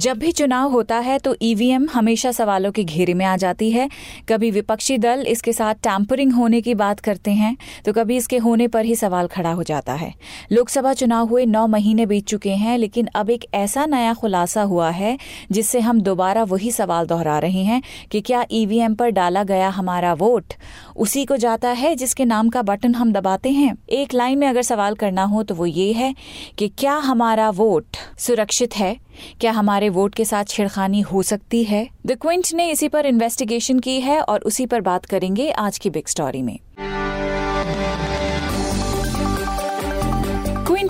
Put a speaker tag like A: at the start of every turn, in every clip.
A: जब भी चुनाव होता है तो ईवीएम हमेशा सवालों के घेरे में आ जाती है। कभी विपक्षी दल इसके साथ टैंपरिंग होने की बात करते हैं तो कभी इसके होने पर ही सवाल खड़ा हो जाता है। लोकसभा चुनाव हुए नौ महीने बीत चुके हैं, लेकिन अब एक ऐसा नया खुलासा हुआ है, जिससे हम दोबारा वही सवाल दोहरा रहे हैं कि क्या ईवीएम पर डाला गया हमारा वोट उसी को जाता है जिसके नाम का बटन हम दबाते हैं? एक लाइन में अगर सवाल करना हो तो वो ये है कि क्या हमारा वोट सुरक्षित है? क्या हमारे वोट के साथ छेड़खानी हो सकती है? द क्विंट ने इसी पर इन्वेस्टिगेशन की है और उसी पर बात करेंगे आज की बिग स्टोरी में।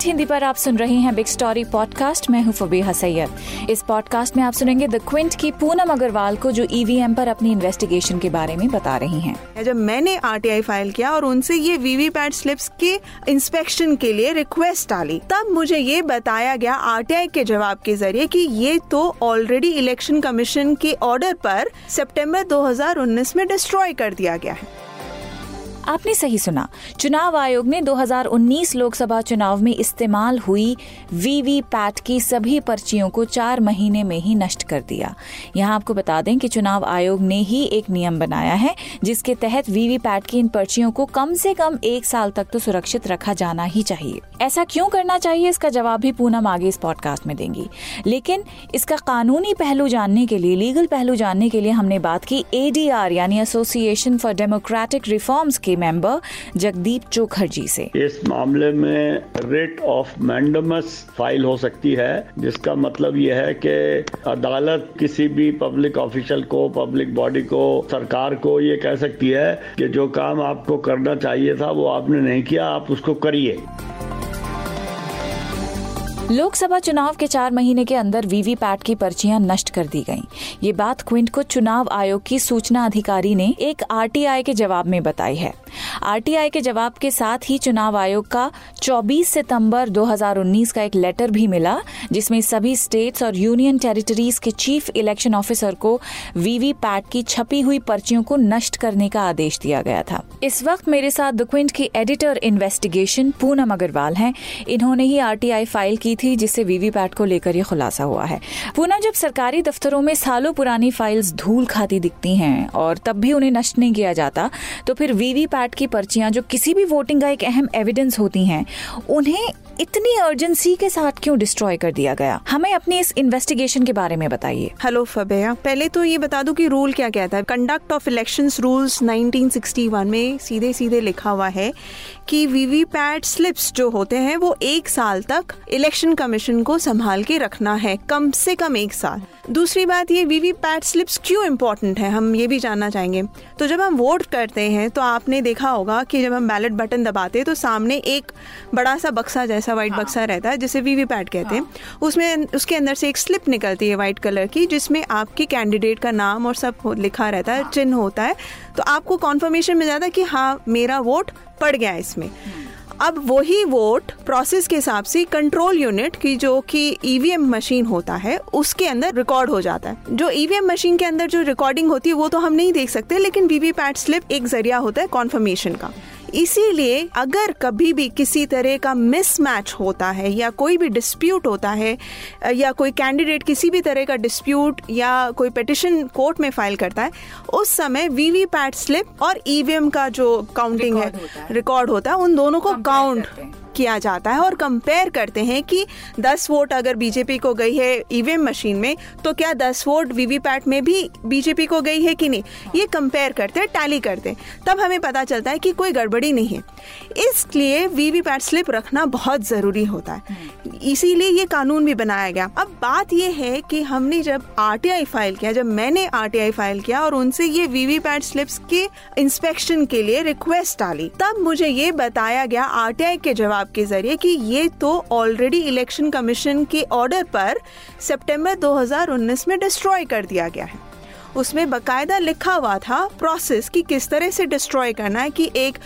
A: क्विंट हिंदी पर आप सुन रहे हैं बिग स्टोरी पॉडकास्ट मैं हूँ फबीहा सैयद इस पॉडकास्ट में आप सुनेंगे द क्विंट की पूनम अग्रवाल को जो ईवीएम पर अपनी इन्वेस्टिगेशन के बारे में बता रही हैं।
B: जब मैंने आरटीआई फ़ाइल किया और उनसे ये वीवीपैट स्लिप्स के इंस्पेक्शन के लिए रिक्वेस्ट डाली, तब मुझे ये बताया गया आरटीआई के जवाब के ज़रिए की ये तो ऑलरेडी इलेक्शन कमीशन के ऑर्डर पर सितंबर 2019 में डिस्ट्रॉय कर दिया गया है।
A: आपने सही सुना। चुनाव आयोग ने 2019 लोकसभा चुनाव में इस्तेमाल हुई वीवी पैट की सभी पर्चियों को चार महीने में ही नष्ट कर दिया। यहाँ आपको बता दें कि चुनाव आयोग ने ही एक नियम बनाया है, जिसके तहत वीवी पैट की इन पर्चियों को कम से कम एक साल तक तो सुरक्षित रखा जाना ही चाहिए। ऐसा क्यों करना चाहिए? इसका जवाब भी पूनम आगे इस पॉडकास्ट में देंगी। लेकिन इसका कानूनी पहलू जानने के लिए, लीगल पहलू जानने के लिए हमने बात की एडीआर यानी एसोसिएशन फॉर डेमोक्रेटिक रिफॉर्म्स के मेंबर जगदीप चोखर्जी से।
C: इस मामले में रेट ऑफ़ मैंडमस फ़ाइल हो सकती है, जिसका मतलब यह है कि अदालत किसी भी पब्लिक ऑफिशियल को पब्लिक बॉडी को, सरकार को ये कह सकती है कि जो काम आपको करना चाहिए था, वो आपने नहीं किया, आप उसको करिए।
A: लोकसभा चुनाव के चार महीने के अंदर वीवीपैट की पर्चियाँ नष्ट कर दी गईं। ये बात क्विंट को चुनाव आयोग की सूचना अधिकारी ने एक आरटीआई के जवाब में बताई है। आरटीआई के जवाब के साथ ही चुनाव आयोग का 24 सितंबर 2019 का एक लेटर भी मिला, जिसमें सभी स्टेट्स और यूनियन टेरिटरीज के चीफ इलेक्शन ऑफिसर को वीवीपैट की छपी हुई पर्चियों को नष्ट करने का आदेश दिया गया था। इस वक्त मेरे साथ द क्विंट की एडिटर इन्वेस्टिगेशन पूनम अग्रवाल हैं। इन्होंने ही आरटीआई फ़ाइल की थी, जिससे वीवीपैट को लेकर यह खुलासा हुआ है। पुनः जब सरकारी दफ्तरों में सालों पुरानी फाइल्स धूल खाती दिखती हैं और तब भी उन्हें नष्ट नहीं किया जाता तो फिर वीवीपैट की पर्चियाँ, जो किसी भी वोटिंग का एक अहम एविडेंस होती हैं, उन्हें इतनी अर्जेंसी के साथ क्यों डिस्ट्रॉय कर दिया गया? हमें अपनी इस इन्वेस्टिगेशन के बारे में बताइए।
B: हेलो फबेया पहले तो ये बता दूँ कि रूल क्या कहता है? कंडक्ट ऑफ़ इलेक्शन रूल्स 1961 में सीधे सीधे लिखा हुआ है कि वीवीपैट स्लिप्स जो होते हैं, वो एक साल तक इलेक्शन कमीशन को संभाल के रखना है, कम से कम एक साल। दूसरी बात ये वीवीपैट स्लिप्स क्यों इम्पोर्टेंट है हम ये भी जानना चाहेंगे तो जब हम वोट करते हैं तो आपने देखा होगा कि जब हम बैलेट बटन दबाते हैं तो सामने एक बड़ा सा बक्सा जैसा वाइट हाँ। बक्सा रहता है जिसे वीवीपैट कहते हैं हाँ। उसमें उसके अंदर से एक स्लिप निकलती है वाइट कलर की जिसमें आपके कैंडिडेट का नाम और सब लिखा रहता है हाँ। चिन्ह होता है तो आपको कॉन्फर्मेशन मिल जाता है कि हाँ मेरा वोट पड़ गया इसमें अब वही वोट प्रोसेस के हिसाब से कंट्रोल यूनिट की जो कि ईवीएम e मशीन होता है, उसके अंदर रिकॉर्ड हो जाता है। जो ईवीएम e मशीन के अंदर जो रिकॉर्डिंग होती है, वो तो हम नहीं देख सकते, लेकिन वीवीपैट स्लिप एक ज़रिया होता है कॉन्फर्मेशन का। इसीलिए अगर कभी भी किसी तरह का मिसमैच होता है या कोई भी डिस्प्यूट होता है या कोई कैंडिडेट किसी भी तरह का डिस्प्यूट या कोई पिटिशन कोर्ट में फ़ाइल करता है उस समय वीवीपैट स्लिप और ईवीएम का जो काउंटिंग है रिकॉर्ड होता है उन दोनों को काउंट किया जाता है और कंपेयर करते हैं कि 10 वोट अगर बीजेपी को गई है ईवीएम मशीन में तो क्या 10 वोट वीवीपैट में भी बीजेपी को गई है कि नहीं? ये कंपेयर करते हैं टैली करते हैं। तब हमें पता चलता है कि कोई गड़बड़ी नहीं है। इसलिए वीवीपैट स्लिप रखना बहुत ज़रूरी होता है। इसीलिए ये कानून भी बनाया गया। अब बात यह है कि हमने जब आरटीआई फ़ाइल किया, जब मैंने आरटीआई फ़ाइल किया और उनसे ये वीवीपैट स्लिप्स के इंस्पेक्शन के लिए रिक्वेस्ट डाली, तब मुझे ये बताया गया आरटीआई के जवाब के ज़रिए कि ये तो ऑलरेडी इलेक्शन कमीशन के ऑर्डर पर सितंबर 2019 में डिस्ट्रॉय कर दिया गया है। उसमें बकायदा लिखा हुआ था प्रोसेस कि किस तरह से डिस्ट्रॉय करना है कि एक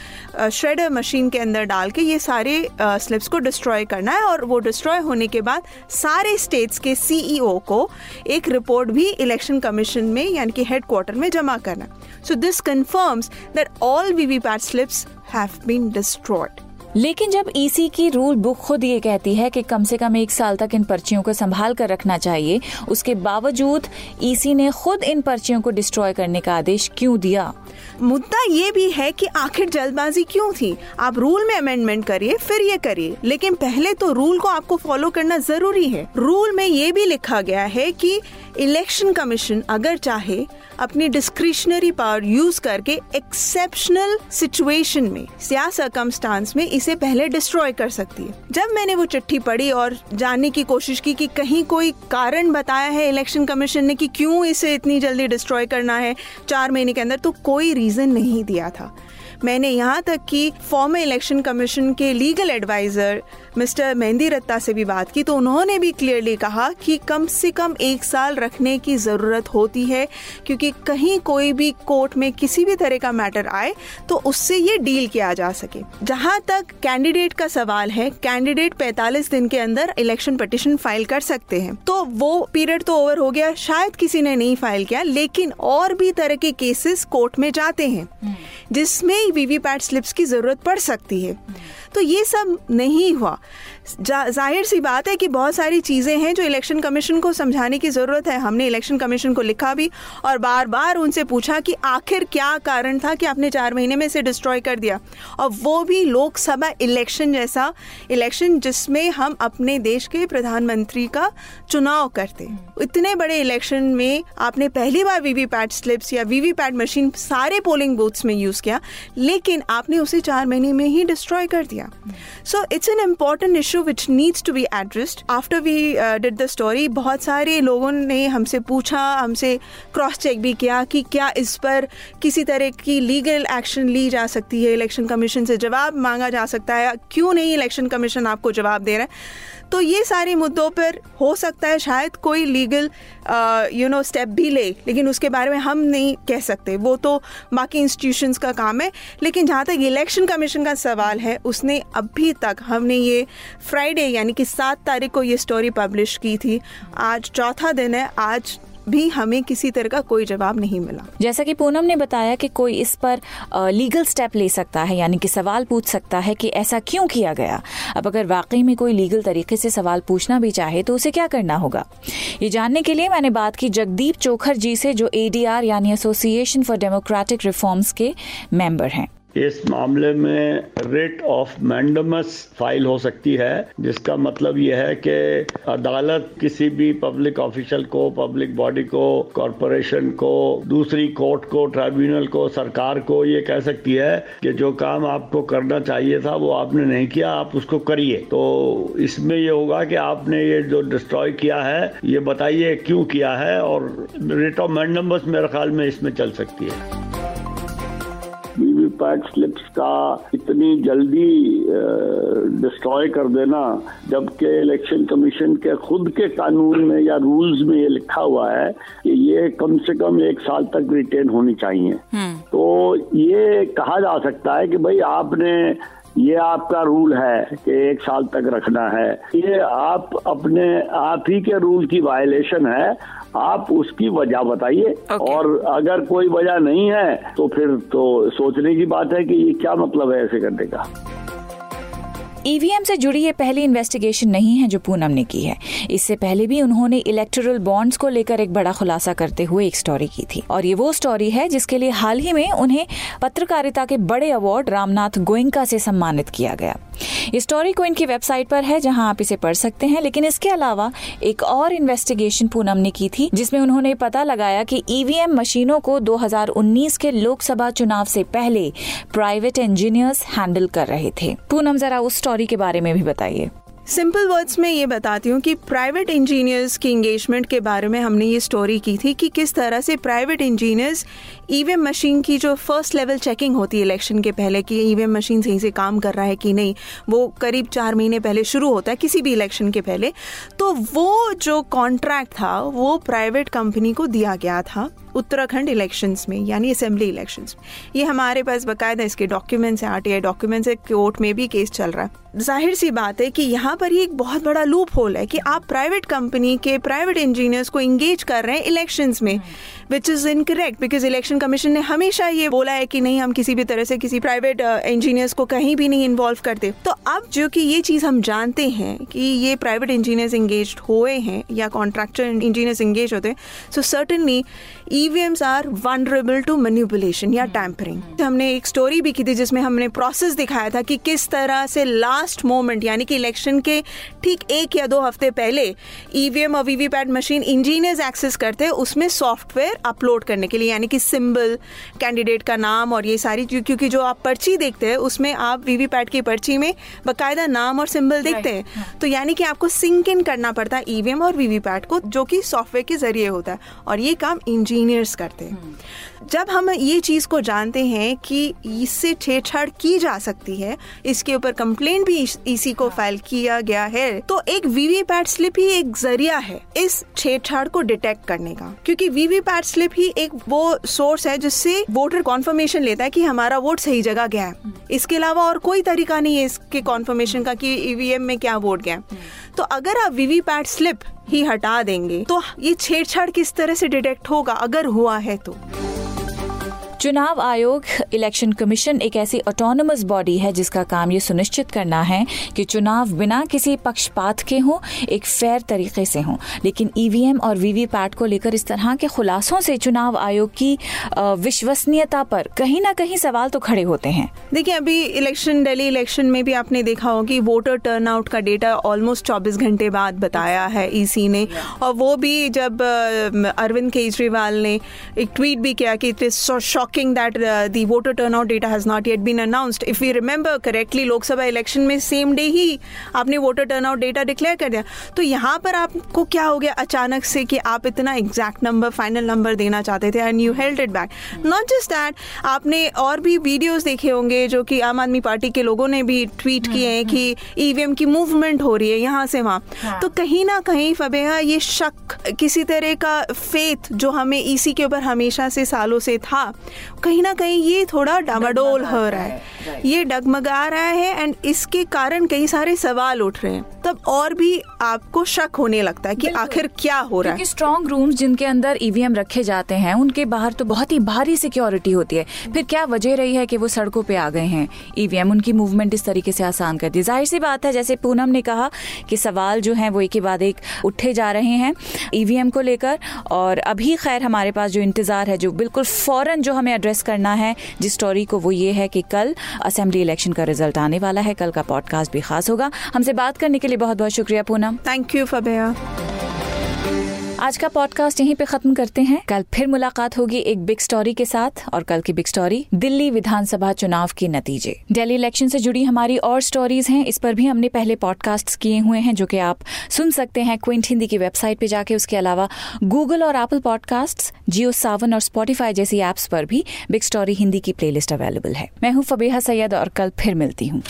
B: श्रेडर मशीन के अंदर डाल के ये सारे स्लिप्स को डिस्ट्रॉय करना है और वो डिस्ट्रॉय होने के बाद सारे स्टेट्स के सीईओ को एक रिपोर्ट भी इलेक्शन कमीशन में यानी कि हेड क्वार्टर में जमा करना so this confirms that all VVPAT slips have been destroyed
A: लेकिन जब ईसी की रूल बुक खुद ये कहती है कि कम से कम एक साल तक इन पर्चियों को संभाल कर रखना चाहिए, उसके बावजूद ईसी ने खुद इन पर्चियों को डिस्ट्रॉय करने का आदेश क्यों दिया?
B: मुद्दा ये भी है कि आखिर जल्दबाजी क्यों थी? आप रूल में अमेंडमेंट करिए, फिर ये करिए। लेकिन पहले तो रूल को आपको फॉलो करना ज़रूरी है। रूल में ये भी लिखा गया है कि इलेक्शन कमीशन अगर चाहे, अपनी डिस्क्रिशनरी पावर यूज़ करके एक्सेप्शनल सिचुएशन में, या में इसे पहले डिस्ट्रॉय कर सकती है। जब मैंने वो चिट्ठी पढ़ी और जानने की कोशिश की कि कहीं कोई कारण बताया है इलेक्शन कमीशन ने कि क्यों इसे इतनी जल्दी डिस्ट्रॉय करना है, चार महीने के अंदर तो कोई रीजन नहीं दिया था। मैंने यहाँ तक कि फॉर्मर इलेक्शन कमीशन के legal adviser mister Mendiratta से भी बात की तो उन्होंने भी क्लियरली कहा कि कम से कम एक साल रखने की ज़रूरत होती है क्योंकि कहीं कोई भी कोर्ट में किसी भी तरह का मैटर आए तो उससे ये डील किया जा सके। जहाँ तक कैंडिडेट का सवाल है कैंडिडेट 45 दिन के अंदर इलेक्शन पटिशन फ़ाइल कर सकते हैं। तो वो पीरियड तो ओवर हो गया शायद किसी ने नहीं फ़ाइल किया लेकिन और भी तरह के केसेस कोर्ट में जाते हैं जिसमें वीवीपैट स्लिप्स की ज़रूरत पड़ सकती है। तो ये सब नहीं हुआ। ज़ाहिर सी बात है कि बहुत सारी चीज़ें हैं जो इलेक्शन कमीशन को समझाने की ज़रूरत है। हमने इलेक्शन कमीशन को लिखा भी और बार बार उनसे पूछा कि आखिर क्या कारण था कि आपने चार महीने में इसे डिस्ट्रॉय कर दिया। और वो भी लोकसभा इलेक्शन जैसा, इलेक्शन जिसमें हम अपने देश के प्रधानमंत्री का चुनाव करते इतने बड़े इलेक्शन में आपने पहली बार वीवीपैट स्लिप्स या वीवीपैट मशीन सारे पोलिंग बूथ्स में यूज़ किया, लेकिन आपने उसे चार महीने में ही डिस्ट्रॉय कर दिया। So it's an important issue which needs to be addressed after we did the story बहुत सारे लोगों ने हमसे पूछा, हमसे क्रॉस चेक भी किया कि क्या इस पर किसी तरह की लीगल एक्शन ली जा सकती है इलेक्शन कमीशन से जवाब मांगा जा सकता है। क्यों नहीं इलेक्शन कमीशन आपको जवाब दे रहा है? तो ये सारे मुद्दों पर हो सकता है शायद कोई लीगल यू नो स्टेप भी ले, लेकिन उसके बारे में हम नहीं कह सकते। वो तो बाकी इंस्टीट्यूशंस का काम है। लेकिन जहाँ तक इलेक्शन कमीशन का सवाल है, उसने अभी तक हमने ये फ्राइडे यानी कि सात तारीख को ये स्टोरी पब्लिश की थी। आज चौथा दिन है। आज भी हमें किसी तरह का कोई जवाब नहीं मिला।
A: जैसा कि पूनम ने बताया कि कोई इस पर लीगल स्टेप ले सकता है, यानी कि सवाल पूछ सकता है कि ऐसा क्यों किया गया। अब अगर वाकई में कोई लीगल तरीके से सवाल पूछना भी चाहे तो उसे क्या करना होगा? ये जानने के लिए मैंने बात की जगदीप चोखर जी से, जो एडीआर यानी एसोसिएशन फॉर डेमोक्रेटिक रिफॉर्म्स के मेंबर हैं।
C: इस मामले में रेट ऑफ़ मैंडमस फ़ाइल हो सकती है, जिसका मतलब यह है कि अदालत किसी भी पब्लिक ऑफिशियल को पब्लिक बॉडी को कॉरपोरेशन को, दूसरी कोर्ट को ट्राइब्यूनल को, सरकार को ये कह सकती है कि जो काम आपको करना चाहिए था, वो आपने नहीं किया, आप उसको करिए। तो इसमें ये होगा कि आपने ये जो डिस्ट्रॉय किया है, ये बताइए क्यों किया है, और रेट ऑफ़ मैंडमस मेरे ख्याल में इसमें चल सकती है। वीवीपैट स्लिप्स का इतनी जल्दी डिस्ट्रॉय कर देना जबकि इलेक्शन कमीशन के खुद के कानून में या रूल्स में ये लिखा हुआ है कि ये कम से कम एक साल तक रिटेन होनी चाहिए हम्म। तो ये कहा जा सकता है कि भाई आपने ये आपका रूल है कि एक साल तक रखना है। ये आप अपने आप ही के रूल की वायलेशन है। आप उसकी वजह बताइए। Okay. और अगर कोई वजह नहीं है तो फिर तो सोचने की बात है कि ये क्या मतलब है ऐसे करने का।
A: ईवीएम से जुड़ी ये पहली इन्वेस्टिगेशन नहीं है जो पूनम ने की है। इससे पहले भी उन्होंने इलेक्टोरल बॉन्ड्स को लेकर एक बड़ा खुलासा करते हुए एक स्टोरी की थी। और ये वो स्टोरी है जिसके लिए हाल ही में उन्हें पत्रकारिता के बड़े अवार्ड रामनाथ गोइंका से सम्मानित किया गया। ये स्टोरी को इनकी वेबसाइट पर है, जहाँ आप इसे पढ़ सकते हैं। लेकिन इसके अलावा एक और इन्वेस्टिगेशन पूनम ने की थी, जिसमें उन्होंने पता लगाया कि ईवीएम e मशीनों को 2019 के लोकसभा चुनाव से पहले प्राइवेट इंजीनियर्स हैंडल कर रहे थे। पूनम, जरा उस स्टोरी के बारे में भी बताइए।
B: सिंपल वर्ड्स में ये बताती हूँ कि प्राइवेट इंजीनियर्स की इंगेजमेंट के बारे में हमने ये स्टोरी की थी कि किस तरह से प्राइवेट इंजीनियर्स ईवीएम मशीन की जो फ़र्स्ट लेवल चेकिंग होती है इलेक्शन के पहले कि ईवीएम मशीन सही से काम कर रहा है कि नहीं, वो करीब चार महीने पहले शुरू होता है किसी भी इलेक्शन के पहले तो वो जो कॉन्ट्रैक्ट था, वो प्राइवेट कंपनी को दिया गया था। उत्तराखंड इलेक्शंस में यानी असेंबली इलेक्शंस ये हमारे पास बकायदा इसके डॉक्यूमेंट्स हैं आरटीआई डॉक्यूमेंट्स है कोर्ट में भी केस चल रहा है। ज़ाहिर सी बात है कि यहाँ पर ही एक बहुत बड़ा लूप होल है कि आप प्राइवेट कंपनी के प्राइवेट इंजीनियर्स को इंगेज कर रहे हैं इलेक्शंस में which is incorrect because election commission ने हमेशा ये बोला है कि नहीं हम किसी भी तरह से किसी प्राइवेट इंजीनियर्स uh, को कहीं भी नहीं इन्वॉल्व करते। तो अब जो कि ये चीज़ हम जानते हैं कि ये प्राइवेट इंजीनियर्स इंगेज हुए हैं या कॉन्ट्रैक्टर इंजीनियर्स इंगेज होते हैं so certainly EVMs are vulnerable to manipulation या टैंपरिंग हमने एक स्टोरी भी की थी जिसमें हमने प्रोसेस दिखाया था कि किस तरह से लास्ट मोमेंट यानी कि इलेक्शन के ठीक एक या दो हफ़्ते पहले ईवीएम और वीवीपैट मशीन इंजीनियर्स एक्सेस करते हैं उसमें सॉफ्टवेयर अपलोड करने के लिए यानी कि सिंबल कैंडिडेट का नाम और ये सारी क्योंकि जो आप पर्ची देखते हैं उसमें आप वीवीपैट की पर्ची में बाकायदा नाम और सिंबल देखते हैं। तो यानी कि आपको सिंक इन करना पड़ता है ईवीएम और वीवीपैट को जो कि सॉफ्टवेयर के ज़रिए होता है। और ये काम इंजीनियर्स करते हैं हम्म। जब हम ये चीज़ को जानते हैं कि इससे छेड़छाड़ की जा सकती है इसके ऊपर कंप्लेंट भी इसी को फ़ाइल किया गया है तो एक वीवीपैट स्लिप ही एक ज़रिया है इस छेड़छाड़ को डिटेक्ट करने का। क्योंकि वीवीपैट स्लिप ही एक वो सोर्स है जिससे वोटर कॉन्फर्मेशन लेता है कि हमारा वोट सही जगह गया है। इसके अलावा और कोई तरीका नहीं है इसके कॉन्फर्मेशन का कि ईवीएम में क्या वोट गया तो अगर आप वीवीपैट स्लिप ही हटा देंगे तो ये छेड़छाड़ किस तरह से डिटेक्ट होगा अगर हुआ है तो?
A: चुनाव आयोग इलेक्शन कमीशन एक ऐसी ऑटोनमस बॉडी है जिसका काम ये सुनिश्चित करना है कि चुनाव बिना किसी पक्षपात के हों, एक फेयर तरीके से हों। लेकिन ईवीएम और वीवीपैट को लेकर इस तरह के खुलासों से चुनाव आयोग की विश्वसनीयता पर कहीं ना कहीं सवाल तो खड़े होते हैं।
B: देखिए, अभी इलेक्शन डेली इलेक्शन में भी आपने देखा हो कि वोटर टर्नआउट का डेटा ऑलमोस्ट चौबीस घंटे बाद बताया है ईसी ने। और वो भी जब अरविंद केजरीवाल ने एक ट्वीट भी किया कि it is shocking that uh, the voter turnout data has not yet been announced. If we remember correctly, लोक सभा इलेक्शन में सेम डे ही आपने वोटर टर्नआउट डेटा डिक्लेयर कर दिया तो यहाँ पर आपको क्या हो गया अचानक से कि आप इतना एग्जैक्ट नंबर फाइनल नंबर देना चाहते थे and you held it back not just that आपने और भी वीडियोस देखे होंगे जो कि आम आदमी पार्टी के लोगों ने भी ट्वीट किए हैं कि ईवीएम की मूवमेंट हो रही है यहाँ से वहाँ हाँ। तो कहीं ना कहीं फबेहा ये शक किसी तरह का फेथ जो हमें इसी के ऊपर हमेशा से सालों से था कहीं ना कहीं ये थोड़ा डामाडोल हो रहा है। ये डगमगा रहा है एंड इसके कारण कई सारे सवाल उठ रहे हैं। तब और भी आपको शक होने लगता है कि आखिर क्या हो रहा है।
A: स्ट्रॉन्ग रूम्स जिनके अंदर ईवीएम रखे जाते हैं उनके बाहर तो बहुत ही भारी सिक्योरिटी होती है। फिर क्या वजह रही है कि वो सड़कों पे आ गए हैं? ईवीएम उनकी मूवमेंट इस तरीके से आसान कर दी। ज़ाहिर सी बात है जैसे पूनम ने कहा कि सवाल जो है वो एक के बाद एक उठे जा रहे हैं ईवीएम को लेकर। और अभी खैर हमारे पास जो इंतज़ार है जो बिल्कुल फ़ौरन जो हमें एड्रेस करना है। जिस स्टोरी को वो ये है कि कल असेंबली इलेक्शन का रिज़ल्ट आने वाला है, कल का पॉडकास्ट भी खास होगा। हमसे बात करने के लिए बहुत बहुत शुक्रिया, पूनम।
B: थैंक यू फबेया
A: आज का पॉडकास्ट यहीं पे खत्म करते हैं। कल फिर मुलाकात होगी एक बिग स्टोरी के साथ और कल की बिग स्टोरी दिल्ली विधानसभा चुनाव के नतीजे। दिल्ली इलेक्शन से जुड़ी हमारी और स्टोरीज हैं। इस पर भी हमने पहले पॉडकास्ट किए हुए हैं, जो कि आप सुन सकते हैं क्विंट हिंदी की वेबसाइट पे जाके। उसके अलावा गूगल और एप्पल पॉडकास्ट जियो सावन और स्पॉटीफाई जैसी एप्स पर भी बिग स्टोरी हिंदी की प्लेलिस्ट अवेलेबल है। मैं हूँ फबीहा सैयद और कल फिर मिलती हूँ।